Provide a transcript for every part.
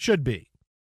should be.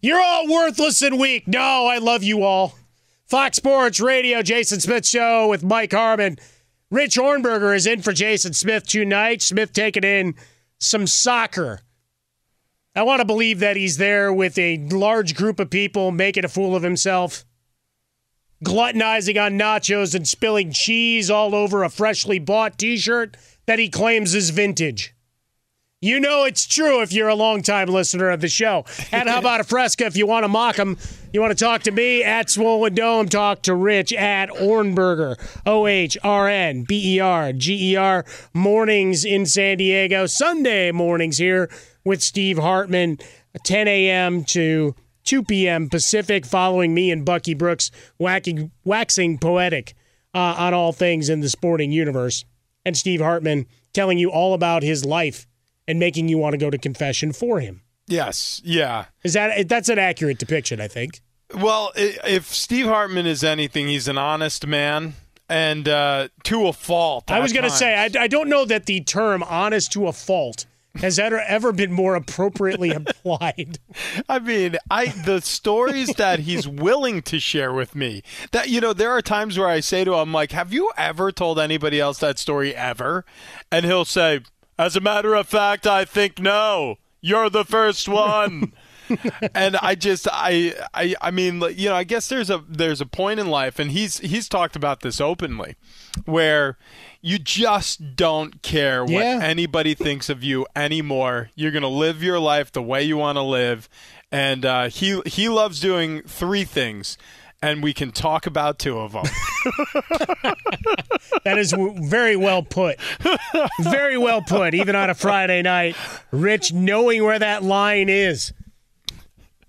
You're all worthless and weak. No, I love you all. Fox Sports Radio, Jason Smith Show with Mike Harmon. Rich Ohrnberger is in for Jason Smith tonight. Smith taking in some soccer. I want to believe that he's there with a large group of people making a fool of himself, gluttonizing on nachos and spilling cheese all over a freshly bought t shirt that he claims is vintage. You know it's true if you're a longtime listener of the show. And how about a fresca if you want to mock him? You want to talk to me at Swollen Dome, talk to Rich at Ohrnberger, O H R N B E R G E R, mornings in San Diego, Sunday mornings here with Steve Hartman, 10 a.m. to 2 p.m. Pacific, following me and Bucky Brooks, whacking, waxing poetic uh, on all things in the sporting universe. And Steve Hartman telling you all about his life and making you want to go to confession for him. Yes, yeah. Is that that's an accurate depiction? I think. Well, if Steve Hartman is anything, he's an honest man, and uh, to a fault. I was going to say I, I don't know that the term "honest to a fault" has ever ever been more appropriately applied. I mean, I the stories that he's willing to share with me. That you know, there are times where I say to him, like, "Have you ever told anybody else that story ever?" And he'll say, "As a matter of fact, I think no. You're the first one." and I just I I I mean you know I guess there's a there's a point in life and he's he's talked about this openly where you just don't care what Yeah. anybody thinks of you anymore. You're going to live your life the way you want to live and uh, he he loves doing three things, and we can talk about two of them. That is w- very well put. Very well put, even on a Friday night. Rich knowing where that line is.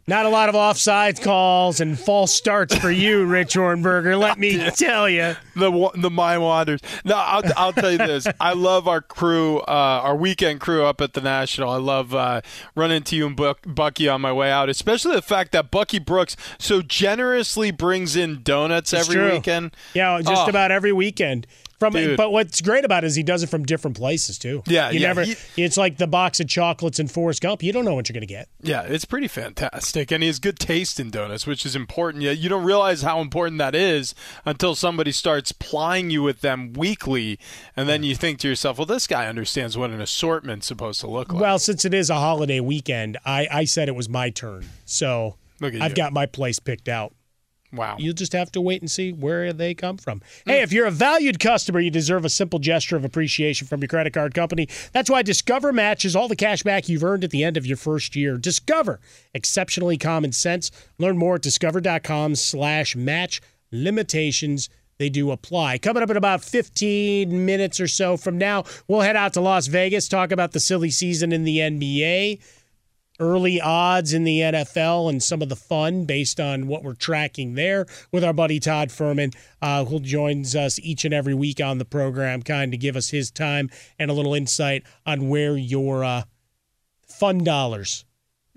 Not a lot of offside calls and false starts for you, Rich Ohrnberger. Let me tell you. the the mind wanders. No, I'll, I'll tell you this. I love our crew, uh, our weekend crew up at the National. I love uh, running into you and Buck, Bucky on my way out, especially the fact that Bucky Brooks so generously brings in donuts It's every true. weekend. Yeah, just Oh. about every weekend. From Dude. but what's great about it is he does it from different places too. Yeah, you yeah, never. he- it's like the box of chocolates and Forrest Gump. You don't know what you're going to get. Yeah, it's pretty fantastic, and he has good taste in donuts, which is important. Yeah, you don't realize how important that is until somebody starts plying you with them weekly, and then you think to yourself, "Well, this guy understands what an assortment's supposed to look like." Well, since it is a holiday weekend, I, I said it was my turn, so I've you. got my place picked out. Wow. You'll just have to wait and see where they come from. Hmm. Hey, if you're a valued customer, you deserve a simple gesture of appreciation from your credit card company. That's why Discover matches all the cash back you've earned at the end of your first year. Discover, exceptionally common sense. Learn more at discover.com slash match limitations. They do apply. Coming up in about 15 minutes or so from now, we'll head out to Las Vegas, talk about the silly season in the NBA early odds in the NFL and some of the fun based on what we're tracking there with our buddy Todd Fuhrman, uh, who joins us each and every week on the program, kind of give us his time and a little insight on where your uh, fun dollars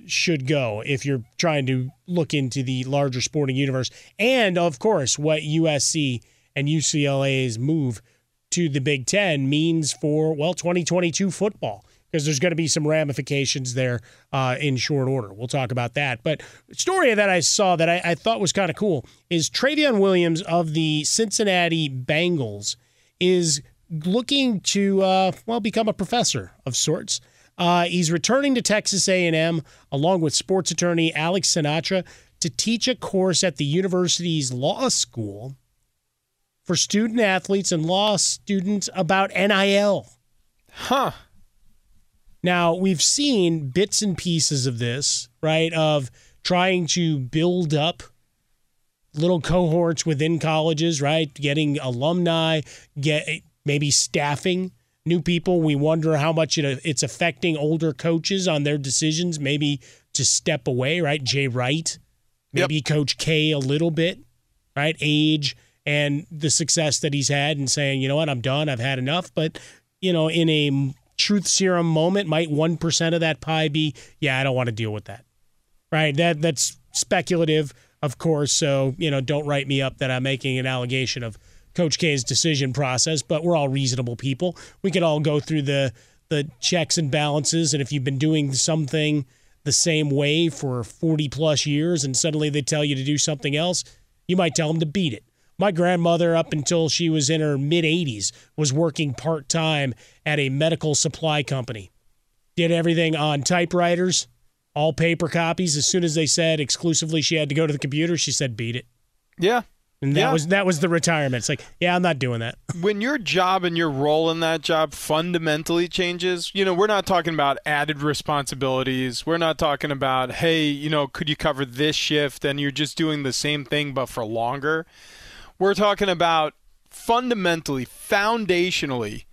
should go if you're trying to look into the larger sporting universe. And of course, what USC and UCLA's move to the Big Ten means for, well, 2022 football because there's going to be some ramifications there uh, in short order. We'll talk about that. But story that I saw that I, I thought was kind of cool is Trayveon Williams of the Cincinnati Bengals is looking to uh, well become a professor of sorts. Uh, he's returning to Texas A&M along with sports attorney Alex Sinatra to teach a course at the university's law school for student athletes and law students about NIL. Huh. Now, we've seen bits and pieces of this, right? Of trying to build up little cohorts within colleges, right? Getting alumni, get maybe staffing new people. We wonder how much it, it's affecting older coaches on their decisions, maybe to step away, right? Jay Wright, maybe Coach K a little bit, right? Age and the success that he's had and saying, you know what, I'm done, I've had enough. But, you know, in a truth serum moment, might 1% of that pie be, yeah, I don't want to deal with that, right? That That's speculative, of course. So, you know, don't write me up that I'm making an allegation of Coach K's decision process, but we're all reasonable people. We could all go through the the checks and balances, and if you've been doing something the same way for 40 plus years and suddenly they tell you to do something else, you might tell them to beat it. My grandmother, up until she was in her mid 80s, was working part time at a medical supply company. Did everything on typewriters, all paper copies. As soon as they said exclusively she had to go to the computer, she said, beat it. Yeah. And that Yeah. was that was the retirement. It's like, yeah, I'm not doing that. when your job and your role in that job fundamentally changes, you know, we're not talking about added responsibilities. We're not talking about, hey, you know, could you cover this shift and you're just doing the same thing but for longer. We're talking about fundamentally, foundationally,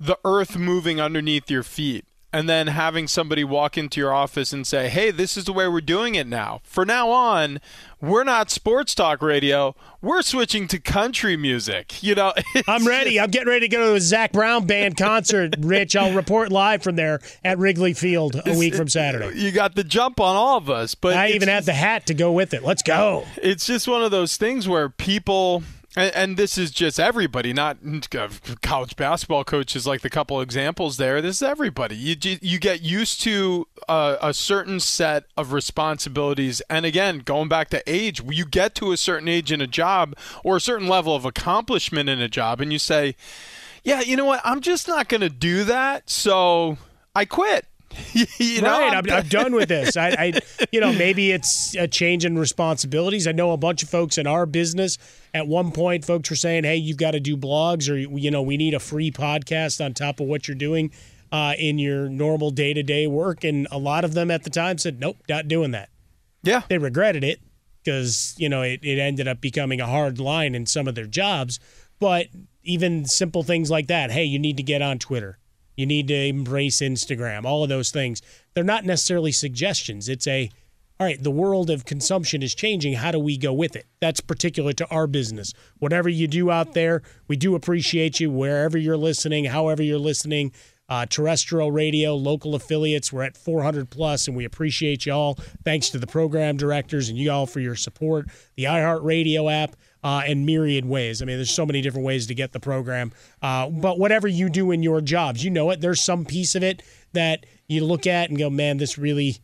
the earth moving underneath your feet. And then having somebody walk into your office and say, hey, this is the way we're doing it now. For now on, we're not sports talk radio. We're switching to country music. You know, I'm ready. I'm getting ready to go to a Zac Brown band concert, Rich. I'll report live from there at Wrigley Field a week from Saturday. You got the jump on all of us, but I even had the hat to go with it. Let's go. It's just one of those things where people, and, and this is just everybody, not uh, college basketball coaches like the couple examples there. This is everybody. You you get used to uh, a certain set of responsibilities, and again, going back to age, you get to a certain age in a job or a certain level of accomplishment in a job, and you say, "Yeah, you know what? I'm just not going to do that, so I quit." you know, right, I'm, I'm done with this. I, I, you know, maybe it's a change in responsibilities. I know a bunch of folks in our business. At one point, folks were saying, "Hey, you've got to do blogs, or you know, we need a free podcast on top of what you're doing uh, in your normal day to day work." And a lot of them at the time said, "Nope, not doing that." Yeah. They regretted it because, you know, it, it ended up becoming a hard line in some of their jobs. But even simple things like that hey, you need to get on Twitter. You need to embrace Instagram, all of those things. They're not necessarily suggestions. It's a, all right, the world of consumption is changing. How do we go with it? That's particular to our business. Whatever you do out there, we do appreciate you wherever you're listening, however you're listening. Uh, terrestrial radio, local affiliates, we're at 400 plus, and we appreciate you all. Thanks to the program directors and you all for your support. The iHeartRadio app uh, in myriad ways. I mean, there's so many different ways to get the program. Uh, but whatever you do in your jobs, you know it. There's some piece of it that you look at and go, man, this really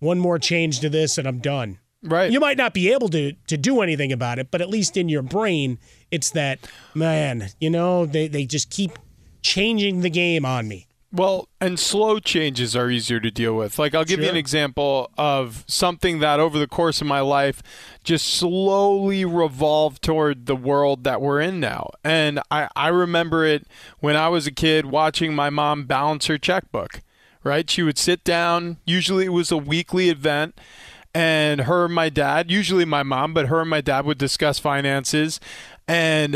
one more change to this, and I'm done. Right. You might not be able to to do anything about it, but at least in your brain, it's that man. You know, they they just keep changing the game on me. Well, and slow changes are easier to deal with. Like, I'll give you an example of something that over the course of my life just slowly revolved toward the world that we're in now. And I, I remember it when I was a kid watching my mom balance her checkbook, right? She would sit down, usually it was a weekly event. And her and my dad, usually my mom, but her and my dad would discuss finances and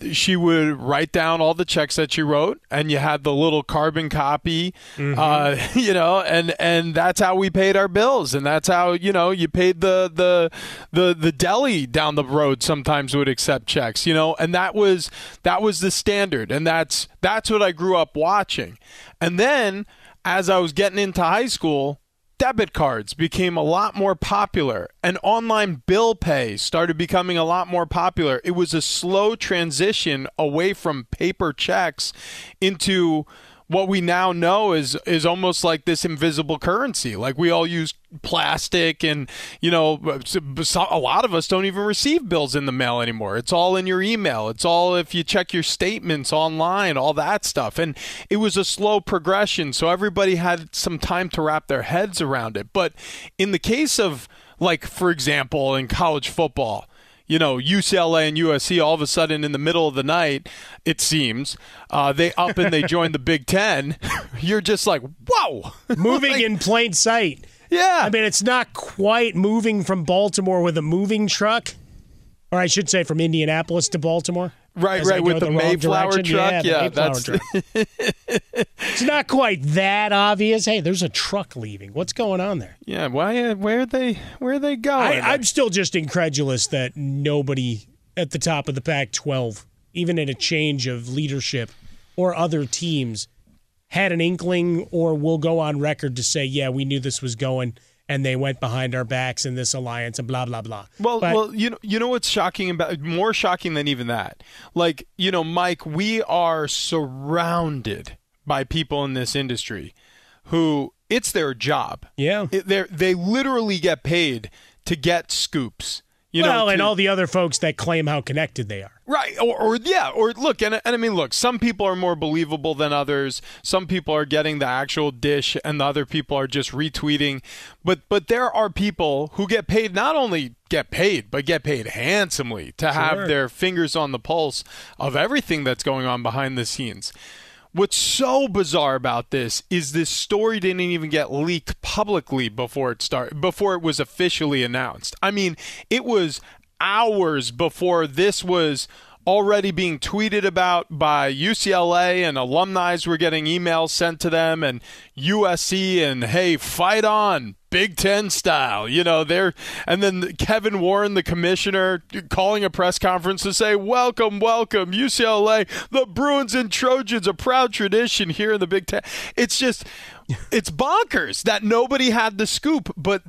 th- she would write down all the checks that she wrote and you had the little carbon copy uh, you know and and that's how we paid our bills and that's how you know you paid the the the the deli down the road sometimes would accept checks you know and that was that was the standard and that's that's what I grew up watching. And then as I was getting into high school debit cards became a lot more popular and online bill pay started becoming a lot more popular. It was a slow transition away from paper checks into what we now know is is almost like this invisible currency. Like we all use plastic and you know a lot of us don't even receive bills in the mail anymore. It's all in your email. It's all if you check your statements online, all that stuff. And it was a slow progression, so everybody had some time to wrap their heads around it. But in the case of like for example in college football, you know, UCLA and USC all of a sudden in the middle of the night, it seems, uh, they up and they join the Big Ten. You're just like, whoa. Moving Like, in plain sight. Yeah. I mean, it's not quite moving from Baltimore with a moving truck, or I should say from Indianapolis to Baltimore. Right, right, with the wrong Mayflower truck. Yeah, the Yeah, Mayflower that's truck. it's not quite that obvious. Hey, there's a truck leaving. What's going on there? yeah. Why? Uh, where are they? Where are they going? I, I'm still just incredulous that nobody at the top of the Pac-12, even in a change of leadership or other teams, had an inkling or will go on record to say, "Yeah, we knew this was going." And they went behind our backs in this alliance and blah blah blah. Well, But- well, you know, you know what's shocking about more shocking than even that. Like, you know, Mike, we are surrounded by people in this industry who it's their job. Yeah. They they literally get paid to get scoops. You well, know, and to- all the other folks that claim how connected they are. Right, or, or yeah, or look, and, and I mean, look, some people are more believable than others. Some people are getting the actual dish, and the other people are just retweeting. But but there are people who get paid not only get paid, but get paid handsomely to Sure. have their fingers on the pulse of everything that's going on behind the scenes. What's so bizarre about this is this story didn't even get leaked publicly before it started before it was officially announced. I mean, it was hours before this was already being tweeted about by UCLA and alumni were getting emails sent to them and USC and hey fight on Big 10 style you know they're and then Kevin Warren the commissioner calling a press conference to say welcome welcome UCLA the Bruins and Trojans a proud tradition here in the Big 10 it's just it's bonkers that nobody had the scoop but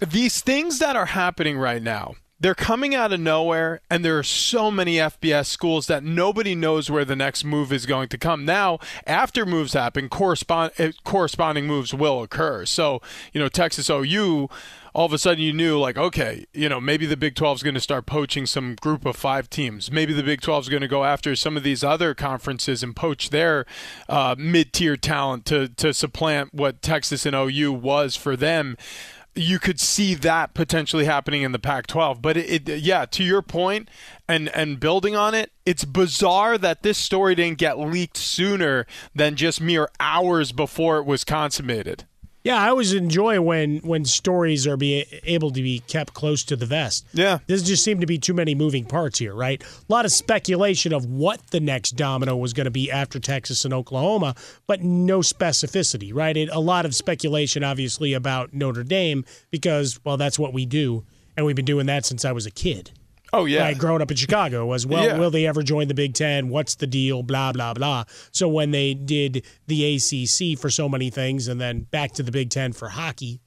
these things that are happening right now they're coming out of nowhere and there are so many FBS schools that nobody knows where the next move is going to come. Now after moves happen correspond eh, corresponding moves will occur. So you know Texas OU all of a sudden you knew like okay you know maybe the Big 12 is going to start poaching some group of 5 teams. Maybe the Big 12 is going to go after some of these other conferences and poach their uh, mid-tier talent to to supplant what Texas and OU was for them you could see that potentially happening in the Pac-12. But it, it, yeah, to your point, and and building on it, it's bizarre that this story didn't get leaked sooner than just mere hours before it was consummated. Yeah, I always enjoy when when stories are be able to be kept close to the vest. Yeah. This just seemed to be too many moving parts here, right? A lot of speculation of what the next domino was going to be after Texas and Oklahoma, but no specificity, right? It, a lot of speculation, obviously, about Notre Dame because, well, that's what we do, and we've been doing that since I was a kid. Oh yeah, Right, growing up in Chicago was well, Yeah. will they ever join the Big Ten? What's the deal? Blah blah blah. So when they did the ACC for so many things, and then back to the Big Ten for hockey,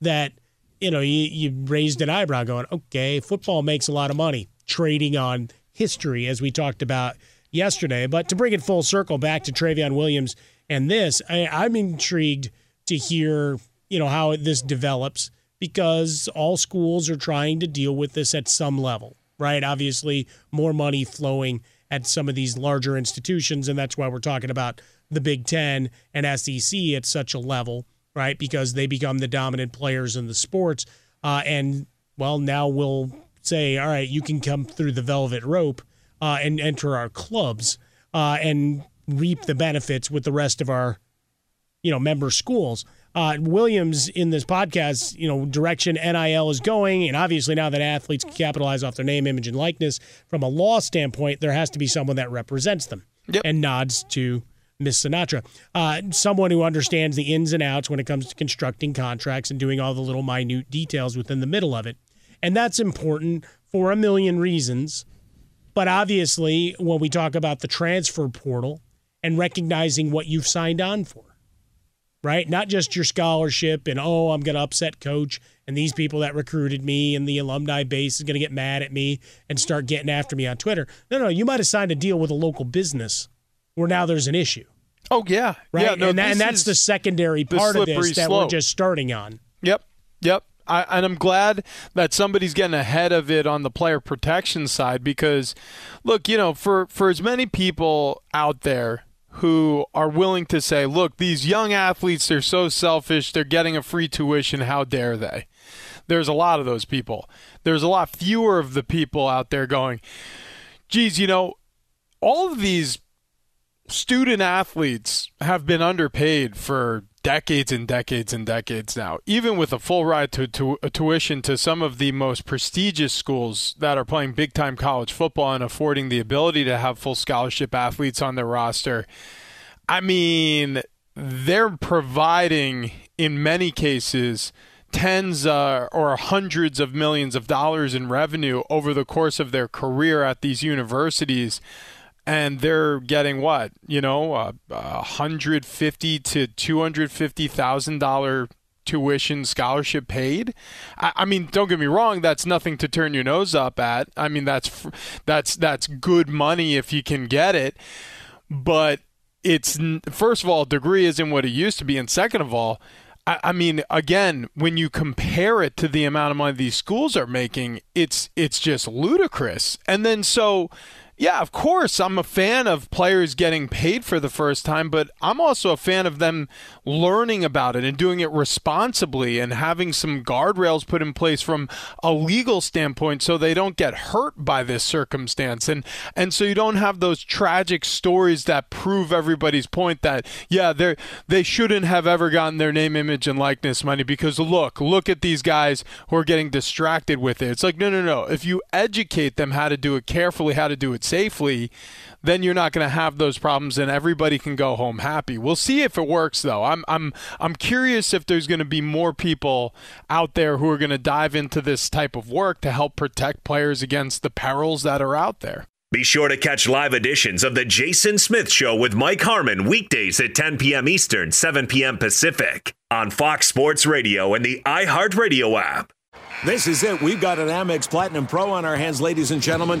that you know you, you raised an eyebrow, going, okay, football makes a lot of money trading on history, as we talked about yesterday. But to bring it full circle back to Trayveon Williams and this, I, I'm intrigued to hear you know how this develops because all schools are trying to deal with this at some level, right? Obviously, more money flowing at some of these larger institutions, and that's why we're talking about the Big Ten and SEC at such a level, right? Because they become the dominant players in the sports, uh, and well, now we'll say, all right, you can come through the velvet rope uh, and enter our clubs uh, and reap the benefits with the rest of our you know member schools. Uh, Williams in this podcast, you know, direction NIL is going, and obviously now that athletes can capitalize off their name, image, and likeness, from a law standpoint, there has to be someone that represents them Yep. and nods to Miss Sinatra, uh, someone who understands the ins and outs when it comes to constructing contracts and doing all the little minute details within the middle of it, and that's important for a million reasons. But obviously, when we talk about the transfer portal and recognizing what you've signed on for, right? Not just your scholarship and, oh, I'm going to upset coach and these people that recruited me and the alumni base is going to get mad at me and start getting after me on Twitter. No, no, you might have signed a deal with a local business where now there's an issue, oh yeah, right? Yeah, no, and, that, and that's the secondary the part of slippery this that we're slope. just starting on. Yep. Yep. I, and I'm glad that somebody's getting ahead of it on the player protection side because, look, you know, for, for as many people out there who are willing to say, look, these young athletes, they're so selfish, they're getting a free tuition, how dare they? There's a lot of those people. There's a lot fewer of the people out there going, geez, you know, all of these student athletes have been underpaid for decades and decades and decades now, even with a full ride to, to a tuition to some of the most prestigious schools that are playing big time college football and affording the ability to have full scholarship athletes on their roster. I mean, they're providing in many cases tens uh, or hundreds of millions of dollars in revenue over the course of their career at these universities and they're getting what you know uh, a hundred fifty to two hundred fifty thousand dollar tuition scholarship paid. I, I mean, don't get me wrong, that's nothing to turn your nose up at. I mean, that's that's that's good money if you can get it, but it's first of all, degree isn't what it used to be, and second of all. I I mean, again, when you compare it to the amount of money these schools are making, it's it's just ludicrous. And then so yeah, of course, I'm a fan of players getting paid for the first time, but I'm also a fan of them learning about it and doing it responsibly and having some guardrails put in place from a legal standpoint so they don't get hurt by this circumstance and and so you don't have those tragic stories that prove everybody's point that yeah, they they shouldn't have ever gotten their name, image and likeness money because look, look at these guys who are getting distracted with it. It's like no, no, no. If you educate them how to do it carefully, how to do it safely, then you're not going to have those problems and everybody can go home happy. We'll see if it works though. I'm I'm I'm curious if there's going to be more people out there who are going to dive into this type of work to help protect players against the perils that are out there. Be sure to catch live editions of The Jason Smith Show with Mike Harmon weekdays at 10 p.m. Eastern, 7 p.m. Pacific on Fox Sports Radio and the iHeartRadio app. This is it. We've got an Amex Platinum Pro on our hands, ladies and gentlemen.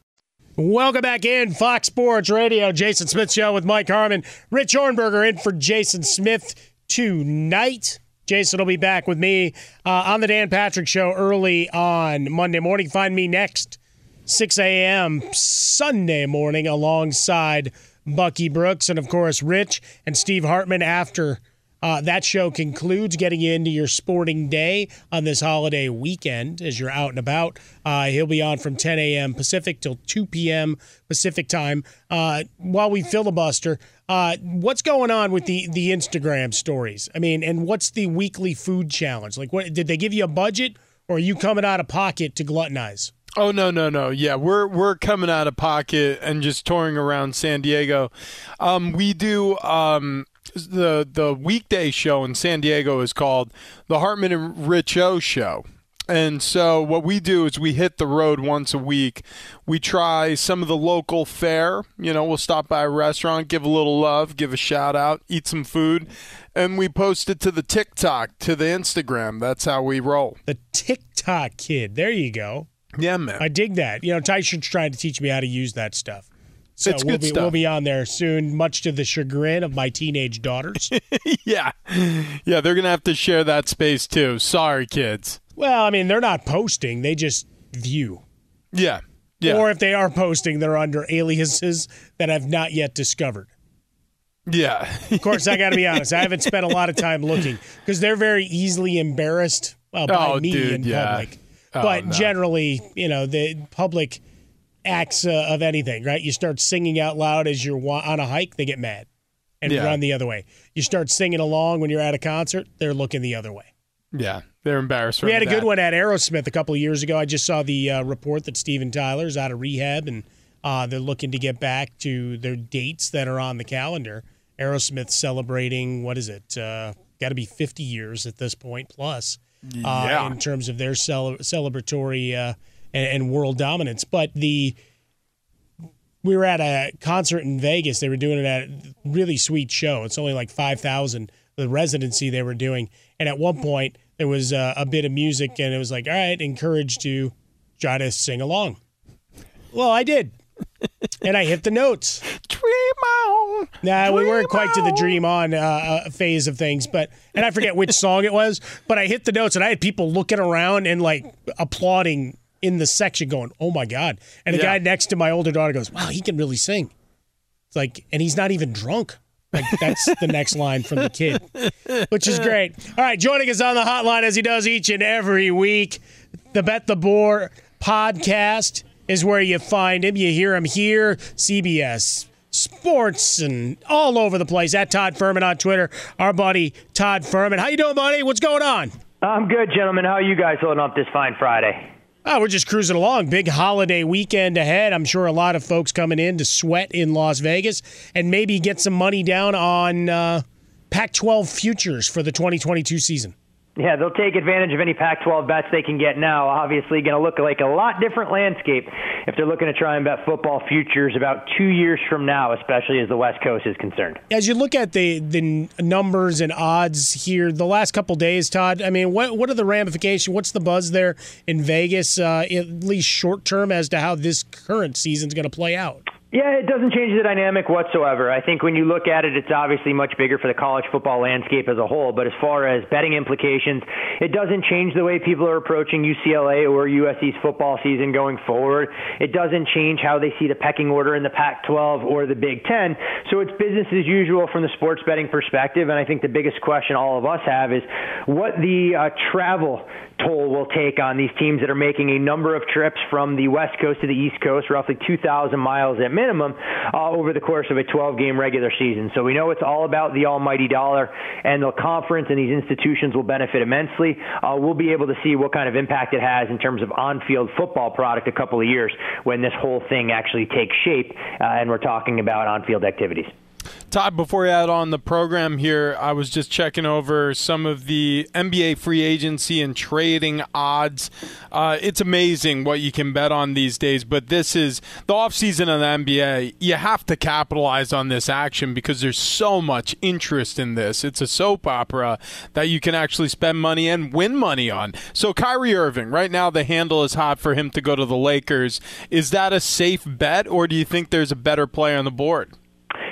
Welcome back in Fox Sports Radio. Jason Smith Show with Mike Harmon. Rich Ohrnberger in for Jason Smith tonight. Jason will be back with me uh, on the Dan Patrick Show early on Monday morning. Find me next 6 a.m. Sunday morning alongside Bucky Brooks and, of course, Rich and Steve Hartman after uh, that show concludes getting into your sporting day on this holiday weekend as you're out and about. Uh, he'll be on from 10 a.m. Pacific till 2 p.m. Pacific time. Uh, while we filibuster, uh, what's going on with the the Instagram stories? I mean, and what's the weekly food challenge? Like, what did they give you a budget, or are you coming out of pocket to gluttonize? Oh no no no yeah we're we're coming out of pocket and just touring around San Diego. Um, we do um, the the weekday show in San Diego is called the Hartman and Rich O Show. And so what we do is we hit the road once a week. We try some of the local fare. You know, we'll stop by a restaurant, give a little love, give a shout out, eat some food, and we post it to the TikTok, to the Instagram. That's how we roll. The TikTok kid. There you go. Yeah, man. I dig that. You know, Tyson's trying to teach me how to use that stuff. So It's we'll good be stuff. we'll be on there soon, much to the chagrin of my teenage daughters. yeah. Yeah, they're going to have to share that space too. Sorry, kids. well, I mean, they're not posting; they just view. Yeah. Yeah. Or if they are posting, they're under aliases that I've not yet discovered. yeah. Of course, I got to be honest; I haven't spent a lot of time looking because they're very easily embarrassed well, by Oh, me dude, in yeah. public. Oh, but no. generally, you know, the public acts uh, of anything, right? You start singing out loud as you're on a hike, they get mad and Yeah. run the other way. You start singing along when you're at a concert, they're looking the other way. Yeah. They're embarrassed. We had a with good one at Aerosmith a couple of years ago. I just saw the uh, report that Steven Tyler's out of rehab and uh, they're looking to get back to their dates that are on the calendar. Aerosmith celebrating, what is it? Uh, Got to be 50 years at this point plus uh, Yeah. in terms of their cele- celebratory uh, and, and world dominance. But the we were at a concert in Vegas. They were doing it at a really sweet show. It's only like 5,000, the residency they were doing. And at one point, there was uh, a bit of music, and it was like, all right, encouraged to try to sing along. Well, I did. and I hit the notes. Dream on. Nah, dream we weren't quite to the dream on uh, uh, phase of things, but and I forget which song it was, but I hit the notes and I had people looking around and like applauding in the section, going, "Oh my god!" And the Yeah. guy next to my older daughter goes, "Wow, he can really sing." It's like, and he's not even drunk. Like that's the next line from the kid, which is great. All right, joining us on the hotline as he does each and every week, the Bet the Board podcast is where you find him. You hear him here, CBS Sports, and all over the place. At Todd Fuhrman on Twitter, our buddy Todd Fuhrman. How you doing, buddy? What's going on? I'm good, gentlemen. How are you guys holding up this fine Friday? Oh, we're just cruising along. Big holiday weekend ahead. I'm sure a lot of folks coming in to sweat in Las Vegas and maybe get some money down on uh, Pac 12 futures for the 2022 season. Yeah, they'll take advantage of any Pac 12 bets they can get now. Obviously, going to look like a lot different landscape if they're looking to try and bet football futures about two years from now, especially as the West Coast is concerned. As you look at the the numbers and odds here, the last couple days, Todd. I mean, what what are the ramifications? What's the buzz there in Vegas, uh, at least short term, as to how this current season's going to play out? Yeah, it doesn't change the dynamic whatsoever. I think when you look at it, it's obviously much bigger for the college football landscape as a whole. But as far as betting implications, it doesn't change the way people are approaching UCLA or USC's football season going forward. It doesn't change how they see the pecking order in the Pac 12 or the Big Ten. So it's business as usual from the sports betting perspective. And I think the biggest question all of us have is what the uh, travel toll will take on these teams that are making a number of trips from the West Coast to the East Coast, roughly 2,000 miles at minimum, uh, over the course of a 12 game regular season. So we know it's all about the almighty dollar, and the conference and these institutions will benefit immensely. Uh, we'll be able to see what kind of impact it has in terms of on field football product a couple of years when this whole thing actually takes shape uh, and we're talking about on field activities. Todd, before you add on the program here, I was just checking over some of the NBA free agency and trading odds. Uh, it's amazing what you can bet on these days, but this is the offseason of the NBA. You have to capitalize on this action because there's so much interest in this. It's a soap opera that you can actually spend money and win money on. So, Kyrie Irving, right now the handle is hot for him to go to the Lakers. Is that a safe bet, or do you think there's a better player on the board?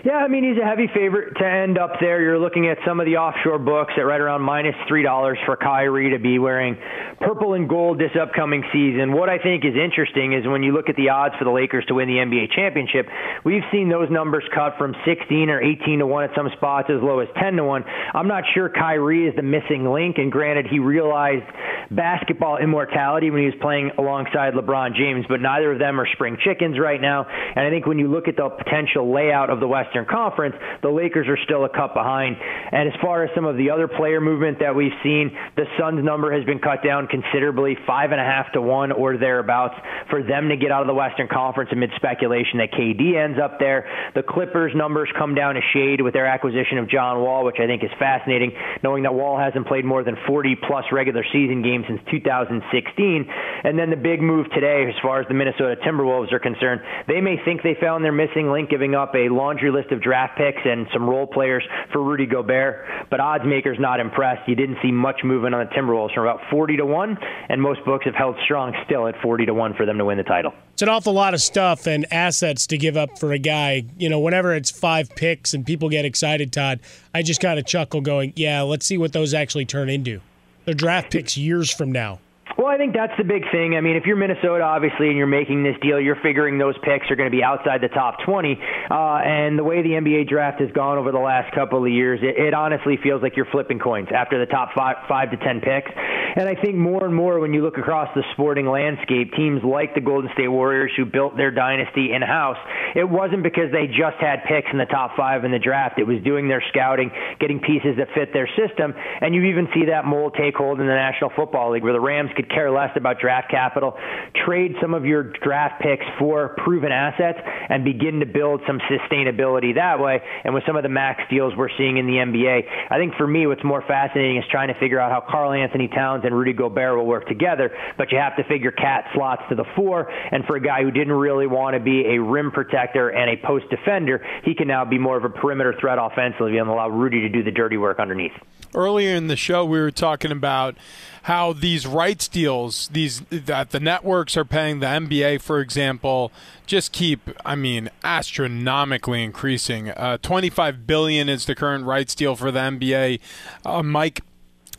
Yeah, I mean, he's a heavy favorite to end up there. You're looking at some of the offshore books at right around minus $3 for Kyrie to be wearing purple and gold this upcoming season. What I think is interesting is when you look at the odds for the Lakers to win the NBA championship, we've seen those numbers cut from 16 or 18 to 1 at some spots as low as 10 to 1. I'm not sure Kyrie is the missing link, and granted, he realized basketball immortality when he was playing alongside LeBron James, but neither of them are spring chickens right now. And I think when you look at the potential layout of the Western Conference, the Lakers are still a cut behind. And as far as some of the other player movement that we've seen, the Suns number has been cut down considerably, five and a half to one or thereabouts, for them to get out of the Western Conference amid speculation that KD ends up there. The Clippers numbers come down a shade with their acquisition of John Wall, which I think is fascinating, knowing that Wall hasn't played more than 40 plus regular season games since 2016. And then the big move today, as far as the Minnesota Timberwolves are concerned, they may think they found their missing link, giving up a laundry list of draft picks and some role players for Rudy Gobert, but odds makers not impressed. You didn't see much movement on the Timberwolves from about 40 to 1, and most books have held strong still at 40 to 1 for them to win the title. It's an awful lot of stuff and assets to give up for a guy. You know, whenever it's five picks and people get excited, Todd, I just kind of chuckle going, yeah, let's see what those actually turn into. They're draft picks years from now. Well, I think that's the big thing. I mean, if you're Minnesota, obviously, and you're making this deal, you're figuring those picks are going to be outside the top 20. Uh, and the way the NBA draft has gone over the last couple of years, it, it honestly feels like you're flipping coins after the top five, five to 10 picks. And I think more and more when you look across the sporting landscape, teams like the Golden State Warriors who built their dynasty in house, it wasn't because they just had picks in the top five in the draft. It was doing their scouting, getting pieces that fit their system. And you even see that mold take hold in the National Football League where the Rams could care less about draft capital, trade some of your draft picks for proven assets, and begin to build some sustainability that way. And with some of the max deals we're seeing in the NBA, I think for me, what's more fascinating is trying to figure out how Karl-Anthony Towns and Rudy Gobert will work together, but you have to figure KAT slots to the four, and for a guy who didn't really want to be a rim protector and a post defender, he can now be more of a perimeter threat offensively and allow Rudy to do the dirty work underneath. Earlier in the show, we were talking about how these rights deals, these that the networks are paying the NBA, for example, just keep, I mean, astronomically increasing. Uh, Twenty-five billion is the current rights deal for the NBA. Uh, Mike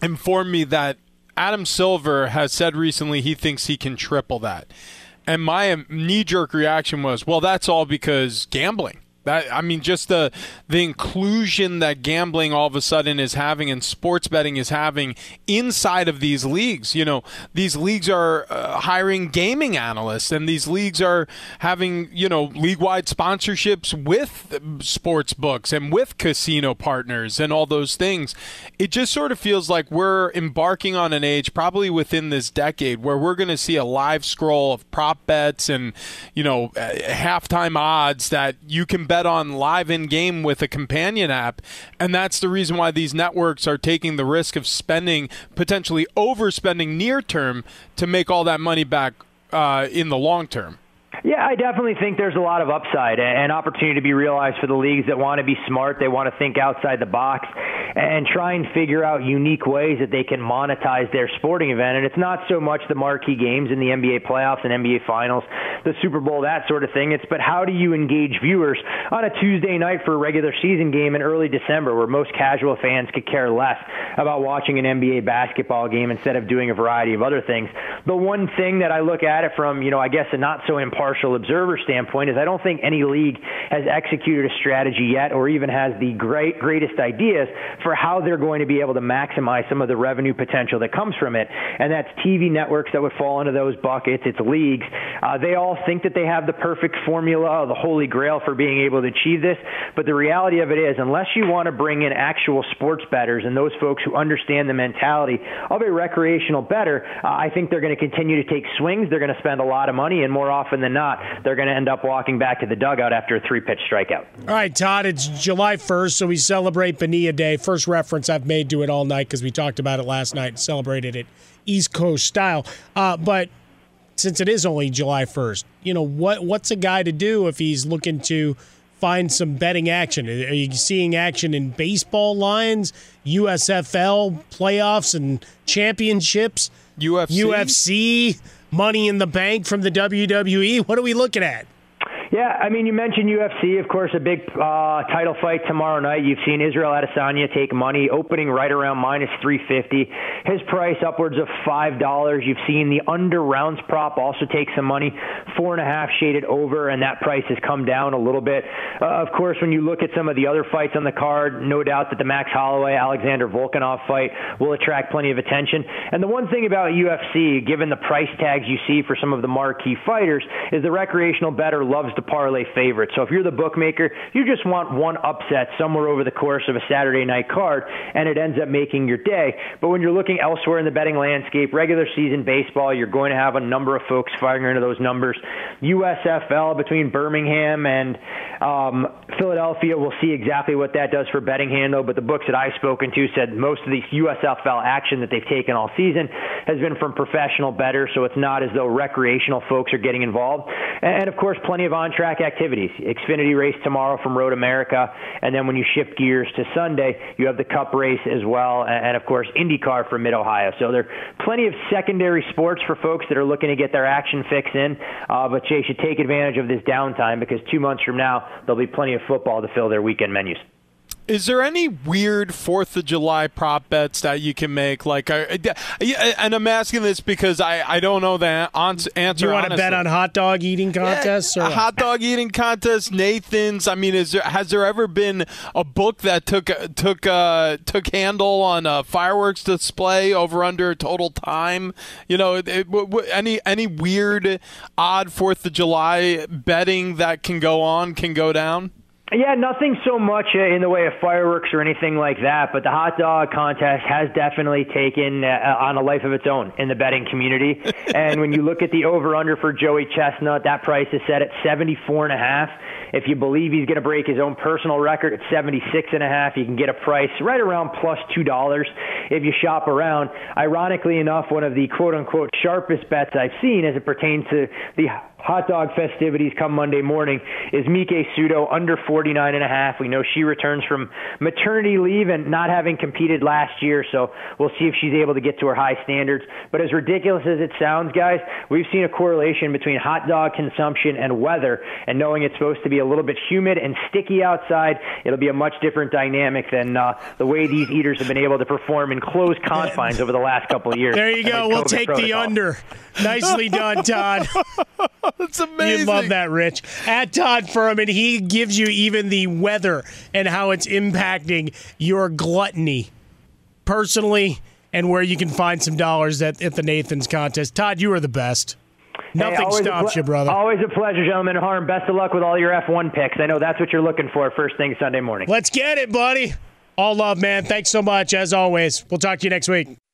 informed me that Adam Silver has said recently he thinks he can triple that. And my knee jerk reaction was, well, that's all because gambling. That I mean, just the the inclusion that gambling all of a sudden is having and sports betting is having inside of these leagues. You know, these leagues are uh, hiring gaming analysts, and these leagues are having you know league wide sponsorships with sports books and with casino partners and all those things. It just sort of feels like we're embarking on an age, probably within this decade, where we're going to see a live scroll of prop bets and you know halftime odds that you can bet on live in game with a companion app. And that's the reason why these networks are taking the risk of spending, potentially overspending near term to make all that money back uh, in the long term. Yeah, I definitely think there's a lot of upside and opportunity to be realized for the leagues that want to be smart. They want to think outside the box and try and figure out unique ways that they can monetize their sporting event. And it's not so much the marquee games in the NBA playoffs and NBA finals, the Super Bowl, that sort of thing. It's but how do you engage viewers on a Tuesday night for a regular season game in early December where most casual fans could care less about watching an NBA basketball game instead of doing a variety of other things. The one thing that I look at it from, you know, I guess a not so impartial impartial observer standpoint is I don't think any league has executed a strategy yet or even has the great greatest ideas for how they're going to be able to maximize some of the revenue potential that comes from it. And that's TV networks that would fall into those buckets. It's leagues. Uh, they all think that they have the perfect formula, the holy grail for being able to achieve this. But the reality of it is, unless you want to bring in actual sports bettors and those folks who understand the mentality of a recreational better, uh, I think they're going to continue to take swings. They're going to spend a lot of money, and more often than not, they're going to end up walking back to the dugout after a three pitch strikeout. All right, Todd, it's July 1st, so we celebrate Bonilla Day. First reference I've made to it all night because we talked about it last night and celebrated it East Coast style. Uh, but since it is only July 1st, you know, what what's a guy to do if he's looking to find some betting action? Are you seeing action in baseball lines, USFL playoffs and championships, UFC? UFC? Money in the Bank from the WWE? What are we looking at? Yeah, I mean, you mentioned UFC, of course, a big uh, title fight tomorrow night. You've seen Israel Adesanya take money, opening right around minus 350. His price upwards of five dollars. You've seen the under rounds prop also take some money, four and a half shaded over, and that price has come down a little bit. Uh, of course, when you look at some of the other fights on the card, no doubt that the Max Holloway Alexander Volkanov fight will attract plenty of attention. And the one thing about UFC, given the price tags you see for some of the marquee fighters, is the recreational better loves parlay favorites. So if you're the bookmaker, you just want one upset somewhere over the course of a Saturday night card, and it ends up making your day. But when you're looking elsewhere in the betting landscape, regular season baseball, you're going to have a number of folks firing into those numbers. USFL between Birmingham and um, Philadelphia, we'll see exactly what that does for betting handle. But the books that I've spoken to said most of the USFL action that they've taken all season has been from professional bettors, so it's not as though recreational folks are getting involved. And of course, plenty of on track activities. Xfinity race tomorrow from Road America, and then when you shift gears to Sunday, you have the Cup race as well, and of course IndyCar from Mid Ohio. So there are plenty of secondary sports for folks that are looking to get their action fix in, uh, but they should take advantage of this downtime because two months from now there'll be plenty of football to fill their weekend menus. Is there any weird Fourth of July prop bets that you can make? Like, uh, uh, and I'm asking this because I, I don't know the answer. You want to bet on hot dog eating contests? Yeah, or hot dog eating contest, Nathan's. I mean, is there has there ever been a book that took uh, took uh, took handle on a fireworks display over under total time? You know, it, it, any any weird odd Fourth of July betting that can go on can go down. Yeah, nothing so much uh, in the way of fireworks or anything like that, but the hot dog contest has definitely taken uh, on a life of its own in the betting community. and when you look at the over under for Joey Chestnut, that price is set at 74 and a half. If you believe he's going to break his own personal record at 76 and a half, you can get a price right around plus $2 if you shop around. Ironically enough, one of the quote unquote sharpest bets I've seen as it pertains to the hot dog festivities come Monday morning is Miki Sudo under 49 and a half. We know she returns from maternity leave and not having competed last year, so we'll see if she's able to get to her high standards. But as ridiculous as it sounds, guys, we've seen a correlation between hot dog consumption and weather, and knowing it's supposed to be a little bit humid and sticky outside, it'll be a much different dynamic than uh, the way these eaters have been able to perform in closed confines over the last couple of years. There you go. We'll take protocol. the under. Nicely done, Todd. That's amazing. You love that, Rich. At Todd Fuhrman, he gives you even the weather and how it's impacting your gluttony personally and where you can find some dollars at, at the Nathan's contest. Todd, you are the best. Nothing hey, stops ple- you, brother. Always a pleasure, gentlemen. Harm, best of luck with all your F1 picks. I know that's what you're looking for first thing Sunday morning. Let's get it, buddy. All love, man. Thanks so much, as always. We'll talk to you next week.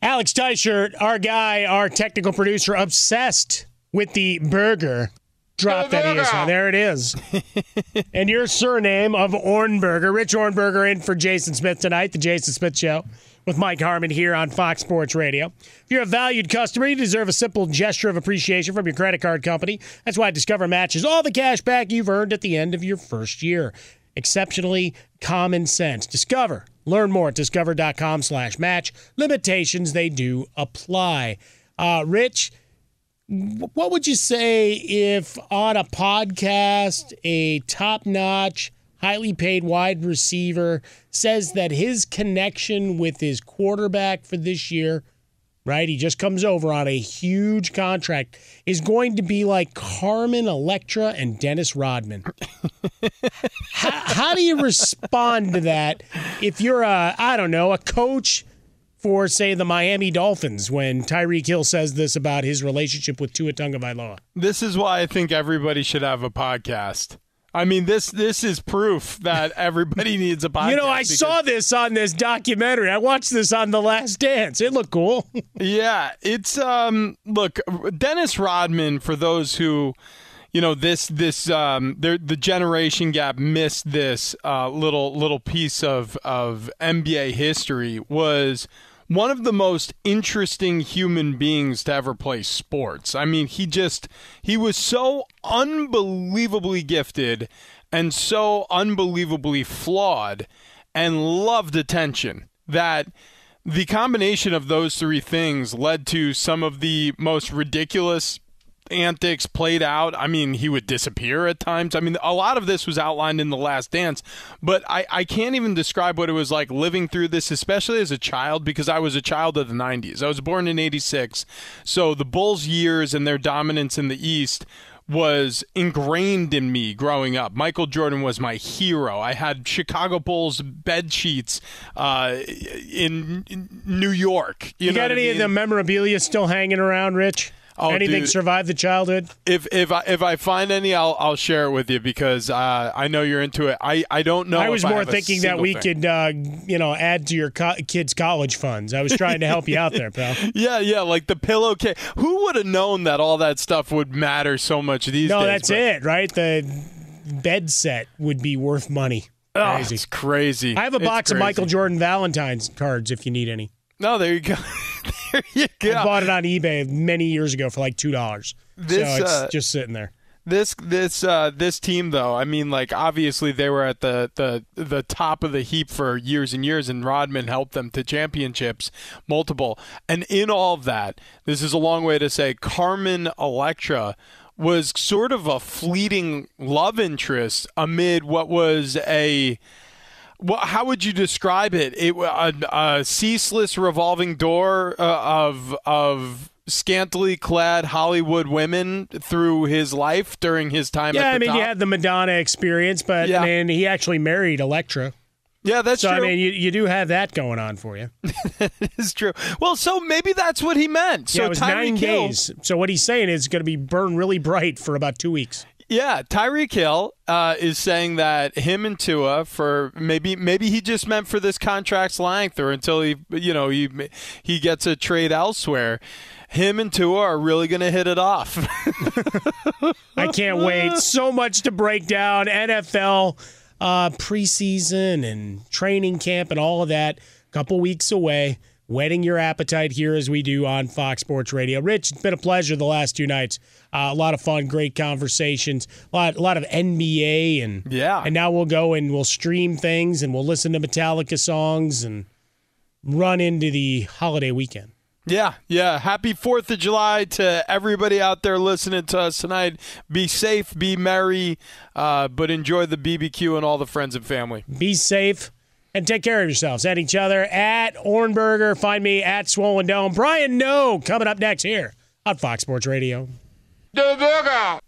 Alex Teichert, our guy, our technical producer, obsessed with the burger. Drop that is. There it is. and your surname of Ohrnberger. Rich Ohrnberger in for Jason Smith tonight, the Jason Smith Show with Mike Harmon here on Fox Sports Radio. If you're a valued customer, you deserve a simple gesture of appreciation from your credit card company. That's why Discover matches all the cash back you've earned at the end of your first year. Exceptionally common sense. Discover. Learn more at discover.com slash match. Limitations, they do apply. Uh, Rich, what would you say if on a podcast a top-notch highly paid wide receiver says that his connection with his quarterback for this year right he just comes over on a huge contract is going to be like carmen electra and dennis rodman how, how do you respond to that if you're a i don't know a coach for, say, the Miami Dolphins when Tyreek Hill says this about his relationship with Tua Tagovailoa. This is why I think everybody should have a podcast. I mean, this this is proof that everybody needs a podcast. You know, I because- saw this on this documentary. I watched this on The Last Dance. It looked cool. yeah, it's um look, Dennis Rodman for those who you know this this um the the generation gap missed this uh little little piece of of NBA history was one of the most interesting human beings to ever play sports. I mean, he just he was so unbelievably gifted and so unbelievably flawed and loved attention that the combination of those three things led to some of the most ridiculous antics played out. I mean, he would disappear at times. I mean, a lot of this was outlined in The Last Dance, but I, I can't even describe what it was like living through this, especially as a child, because I was a child of the 90s. I was born in 86. So the Bulls' years and their dominance in the East was ingrained in me growing up. Michael Jordan was my hero. I had Chicago Bulls bed sheets uh, in, in New York. You, You, know got what I any of the memorabilia still hanging around, Rich? Oh, Anything dude. survived the childhood? If if I if I find any, I'll I'll share it with you because uh, I know you're into it. I, I don't know. I was more have thinking that we thing. could, uh, you know, add to your co- kids' college funds. I was trying to help you out there, pal. Yeah, yeah, like the pillowcase. Who would have known that all that stuff would matter so much these No, days? No, that's but- it, right? The bed set would be worth money. Oh, Crazy. it's crazy. I have a box of. Michael Jordan Valentine's cards if you need any. No, there you go. there you go. I bought it on eBay many years ago for like two dollars. So This, it's uh, just sitting there. This this uh, this team though, I mean, like obviously they were at the, the the top of the heap for years and years, and Rodman helped them to championships, multiple. And in all of that, this is a long way to say Carmen Electra was sort of a fleeting love interest amid what was a well, how would you describe it? It a, a ceaseless revolving door uh, of of scantily clad Hollywood women through his life during his time. Yeah, at the I mean, top. you had the Madonna experience, but Yeah. and he actually married Electra. Yeah, that's so. true. I mean, you, you do have that going on for you. it's true. Well, so maybe that's what he meant. So yeah, it was nine Hill- days. So what he's saying is going to be burned really bright for about two weeks. Yeah, Tyreek Hill uh, is saying that him and Tua for maybe maybe he just meant for this contract's length or until he you know he he gets a trade elsewhere. Him and Tua are really going to hit it off. I can't wait. So much to break down. NFL uh, preseason and training camp and all of that. A couple weeks away. Whetting your appetite here as we do on Fox Sports Radio. Rich, it's been a pleasure the last two nights. Uh, a lot of fun, great conversations, a lot, a lot of NBA, and yeah. And now we'll go and we'll stream things and we'll listen to Metallica songs and run into the holiday weekend. Yeah, yeah. Happy 4th of July to everybody out there listening to us tonight. Be safe, be merry, uh, but enjoy the BBQ and all the friends and family. Be safe and take care of yourselves and each other. At Ohrnberger, find me at Swollen Dome. Brian Noe coming up next here on Fox Sports Radio. The burger.